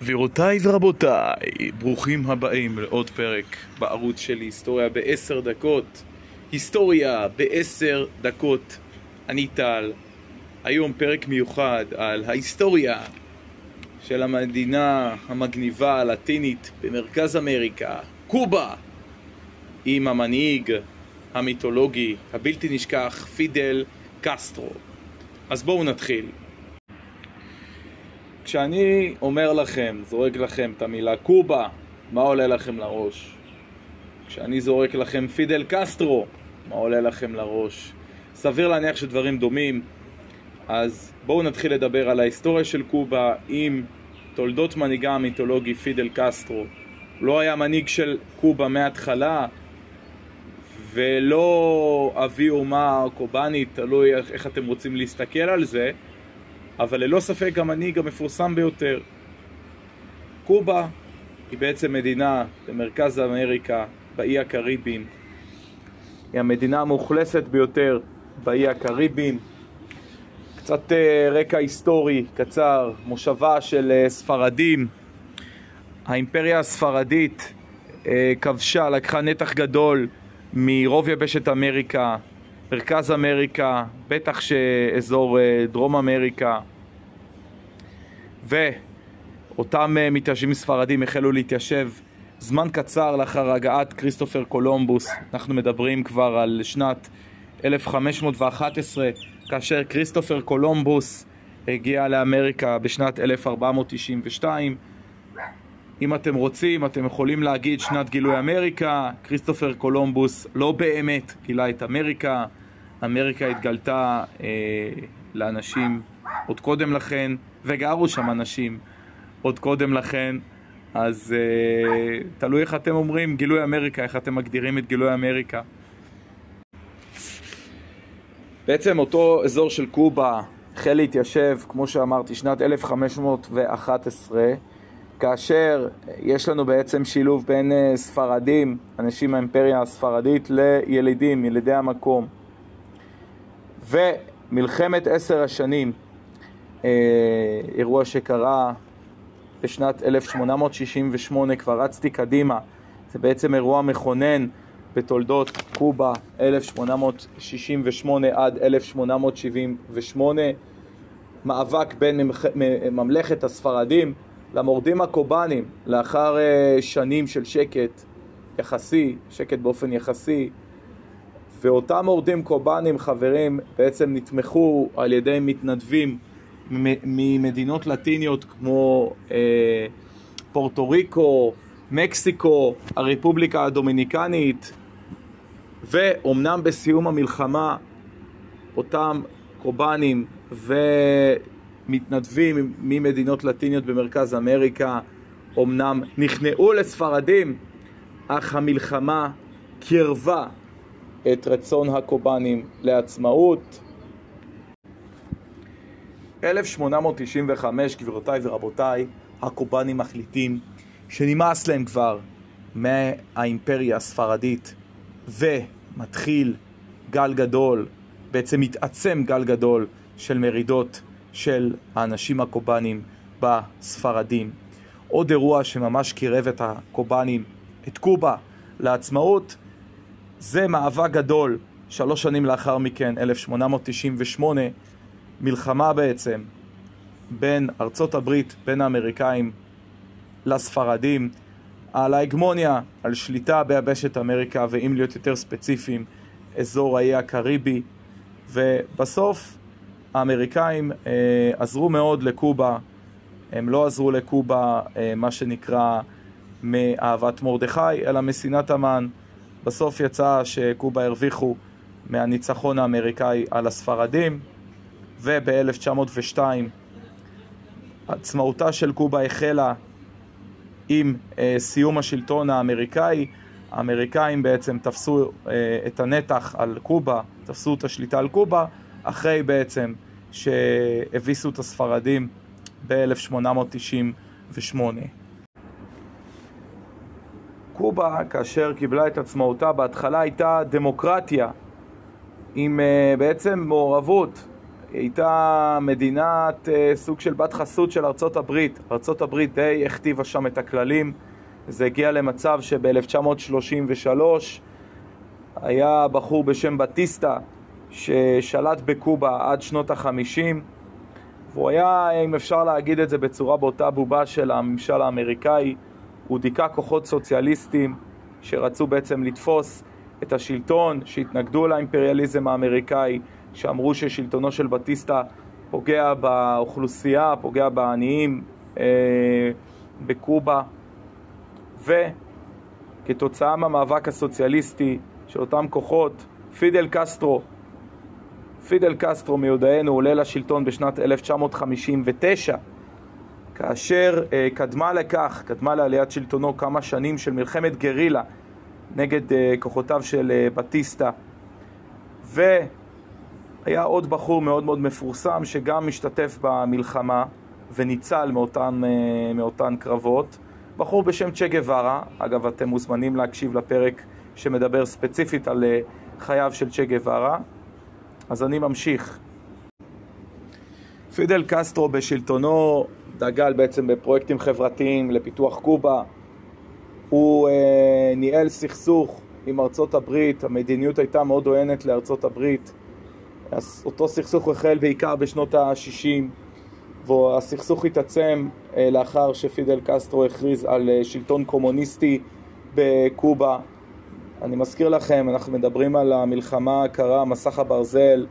גבירותיי ורבותיי, ברוכים הבאים לעוד פרק בערוץ של היסטוריה בעשר דקות. היסטוריה בעשר דקות. אני טל. היום פרק מיוחד על ההיסטוריה של המדינה המגניבה הלטינית במרכז אמריקה, קובה, עם המנהיג המיתולוגי הבלתי נשכח פידל קסטרו. אז בואו נתחיל. כשאני אומר לכם, זורק לכם את המילה קובה, מה עולה לכם לראש? כשאני זורק לכם פידל קסטרו, מה עולה לכם לראש? סביר להניח שדברים דומים, אז בואו נתחיל לדבר על ההיסטוריה של קובה עם תולדות מנהיגה המיתולוגי פידל קסטרו. לא היה מנהיג של קובה מההתחלה, ולא אבי אומה קובאנית, תלוי איך אתם רוצים להסתכל על זה, אבל ללא ספק המנהיג המפורסם ביותר. קובה היא בעצם מדינה במרכז אמריקה, באי הקריביים. היא המדינה המאוכלסת ביותר באי הקריביים. קצת אה, רקע היסטורי קצר, מושבה של אה, ספרדים. האימפריה הספרדית אה, כבשה, לקחה נתח גדול מרוב יבשת אמריקה, מרכז אמריקה, בטח שאזור דרום אמריקה. ואותם מתיישבים ספרדים החלו להתיישב זמן קצר לאחר הגעת כריסטופר קולומבוס. אנחנו מדברים כבר על שנת 1511 כאשר כריסטופר קולומבוס הגיע לאמריקה בשנת 1492. אם אתם רוצים, אתם יכולים להגיד שנת גילוי אמריקה, כריסטופר קולומבוס לא באמת גילה את אמריקה, אמריקה התגלתה אה, לאנשים עוד קודם לכן, וגרו שם אנשים עוד קודם לכן, אז אה, תלוי איך אתם אומרים גילוי אמריקה, איך אתם מגדירים את גילוי אמריקה. בעצם אותו אזור של קובה החל להתיישב, כמו שאמרתי, שנת 1511, כאשר יש לנו בעצם שילוב בין אה, ספרדים, אנשים מהאימפריה הספרדית, לילידים, ילידי המקום. ומלחמת עשר השנים, אה, אירוע שקרה בשנת 1868, כבר רצתי קדימה, זה בעצם אירוע מכונן בתולדות קובה 1868 עד 1878, מאבק בין ממלכת הספרדים למורדים הקובאנים לאחר אה, שנים של שקט יחסי, שקט באופן יחסי, ואותם מורדים קובאנים, חברים, בעצם נתמכו על ידי מתנדבים ממדינות לטיניות כמו אה, פורטו ריקו, מקסיקו, הרפובליקה הדומיניקנית, ואומנם בסיום המלחמה אותם קורבנים ומתנדבים ממדינות לטיניות במרכז אמריקה אומנם נכנעו לספרדים, אך המלחמה קירבה את רצון הקובנים לעצמאות. 1895, גבירותיי ורבותיי, הקובנים מחליטים שנמאס להם כבר מהאימפריה הספרדית ומתחיל גל גדול, בעצם מתעצם גל גדול של מרידות של האנשים הקובנים בספרדים. עוד אירוע שממש קירב את הקובנים, את קובה, לעצמאות, זה מאבק גדול, שלוש שנים לאחר מכן, 1898, מלחמה בעצם בין ארצות הברית, בין האמריקאים לספרדים, על ההגמוניה, על שליטה ביבשת אמריקה, ואם להיות יותר ספציפיים, אזור האי הקריבי, ובסוף האמריקאים אה, עזרו מאוד לקובה, הם לא עזרו לקובה, אה, מה שנקרא, מאהבת מרדכי, אלא משנאת המן. בסוף יצא שקובה הרוויחו מהניצחון האמריקאי על הספרדים, וב-1902 עצמאותה של קובה החלה עם אה, סיום השלטון האמריקאי. האמריקאים בעצם תפסו אה, את הנתח על קובה, תפסו את השליטה על קובה, אחרי בעצם שהביסו את הספרדים ב-1898. קובה, כאשר קיבלה את עצמאותה, בהתחלה הייתה דמוקרטיה עם uh, בעצם מעורבות היא הייתה מדינת אה, סוג של בת חסות של ארצות הברית. ארצות הברית די הכתיבה שם את הכללים. זה הגיע למצב שב-1933 היה בחור בשם בטיסטה ששלט בקובה עד שנות החמישים והוא היה, אם אפשר להגיד את זה בצורה באותה בובה של הממשל האמריקאי, הוא דיכא כוחות סוציאליסטים שרצו בעצם לתפוס את השלטון, שהתנגדו לאימפריאליזם האמריקאי, שאמרו ששלטונו של בטיסטה פוגע באוכלוסייה, פוגע בעניים אה, בקובה, וכתוצאה מהמאבק הסוציאליסטי של אותם כוחות, פידל קסטרו, פידל קסטרו מיודענו עולה לשלטון בשנת 1959 כאשר אה, קדמה לכך, קדמה לעליית שלטונו כמה שנים של מלחמת גרילה נגד אה, כוחותיו של אה, בטיסטה. והיה עוד בחור מאוד מאוד מפורסם שגם משתתף במלחמה וניצל מאותן, אה, מאותן קרבות. בחור בשם צ'ה גווארה, אגב אתם מוזמנים להקשיב לפרק שמדבר ספציפית על אה, חייו של צ'ה גווארה אז אני ממשיך. פידל קסטרו בשלטונו דגל בעצם בפרויקטים חברתיים לפיתוח קובה. הוא אה, ניהל סכסוך עם ארצות הברית, המדיניות הייתה מאוד עוינת לארצות הברית. אז אותו סכסוך החל בעיקר בשנות ה-60 והסכסוך התעצם אה, לאחר שפידל קסטרו הכריז על אה, שלטון קומוניסטי בקובה אני מזכיר לכם, אנחנו מדברים על המלחמה הקרה, מסך הברזל.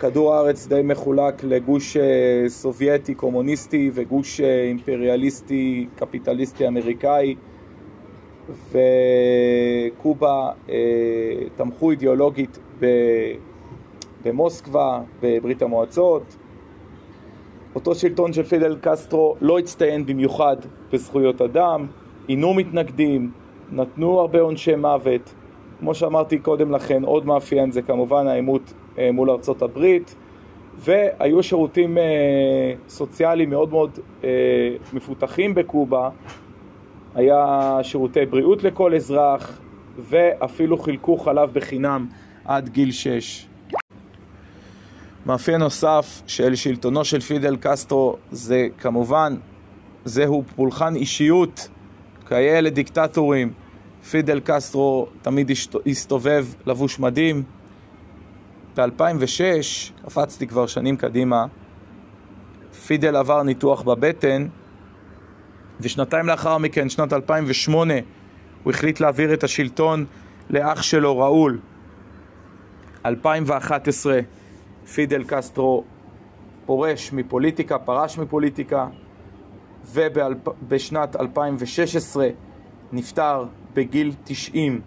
כדור הארץ די מחולק לגוש אה, סובייטי קומוניסטי וגוש אה, אימפריאליסטי קפיטליסטי אמריקאי וקובה אה, תמכו אידיאולוגית במוסקבה, בברית המועצות. אותו שלטון של פידל קסטרו לא הצטיין במיוחד בזכויות אדם, עינו מתנגדים, נתנו הרבה עונשי מוות. כמו שאמרתי קודם לכן, עוד מאפיין זה כמובן העימות אה, מול ארצות הברית, והיו שירותים אה, סוציאליים מאוד מאוד אה, מפותחים בקובה. היה שירותי בריאות לכל אזרח, ואפילו חילקו חלב בחינם עד גיל 6. מאפיין נוסף של שלטונו של פידל קסטרו זה כמובן, זהו פולחן אישיות כיאה לדיקטטורים. פידל קסטרו תמיד הסתובב לבוש מדים. ב-2006, קפצתי כבר שנים קדימה, פידל עבר ניתוח בבטן, ושנתיים לאחר מכן, שנת 2008, הוא החליט להעביר את השלטון לאח שלו, ראול. 2011, פידל קסטרו פורש מפוליטיקה, פרש מפוליטיקה, ובשנת 2016 נפטר בגיל 90.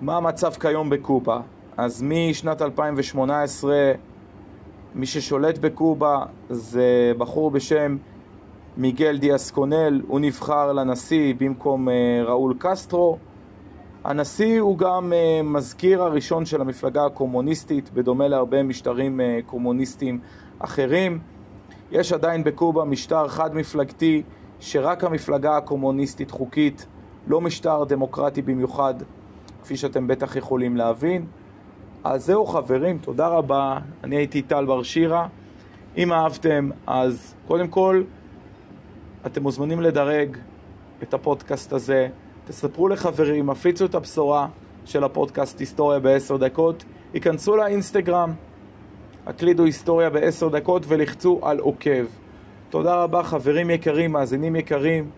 מה המצב כיום בקובה? אז משנת 2018 מי ששולט בקובה זה בחור בשם מיגל דיאס קונל, הוא נבחר לנשיא במקום אה, ראול קסטרו. הנשיא הוא גם אה, מזכיר הראשון של המפלגה הקומוניסטית, בדומה להרבה משטרים אה, קומוניסטיים אחרים. יש עדיין בקובה משטר חד-מפלגתי שרק המפלגה הקומוניסטית חוקית, לא משטר דמוקרטי במיוחד, כפי שאתם בטח יכולים להבין. אז זהו חברים, תודה רבה, אני הייתי טל בר שירה. אם אהבתם, אז קודם כל, אתם מוזמנים לדרג את הפודקאסט הזה, תספרו לחברים, הפיצו את הבשורה של הפודקאסט היסטוריה בעשר דקות, ייכנסו לאינסטגרם, הקלידו היסטוריה בעשר דקות ולחצו על עוקב. תודה רבה חברים יקרים, מאזינים יקרים,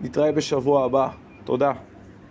נתראה בשבוע הבא. תודה.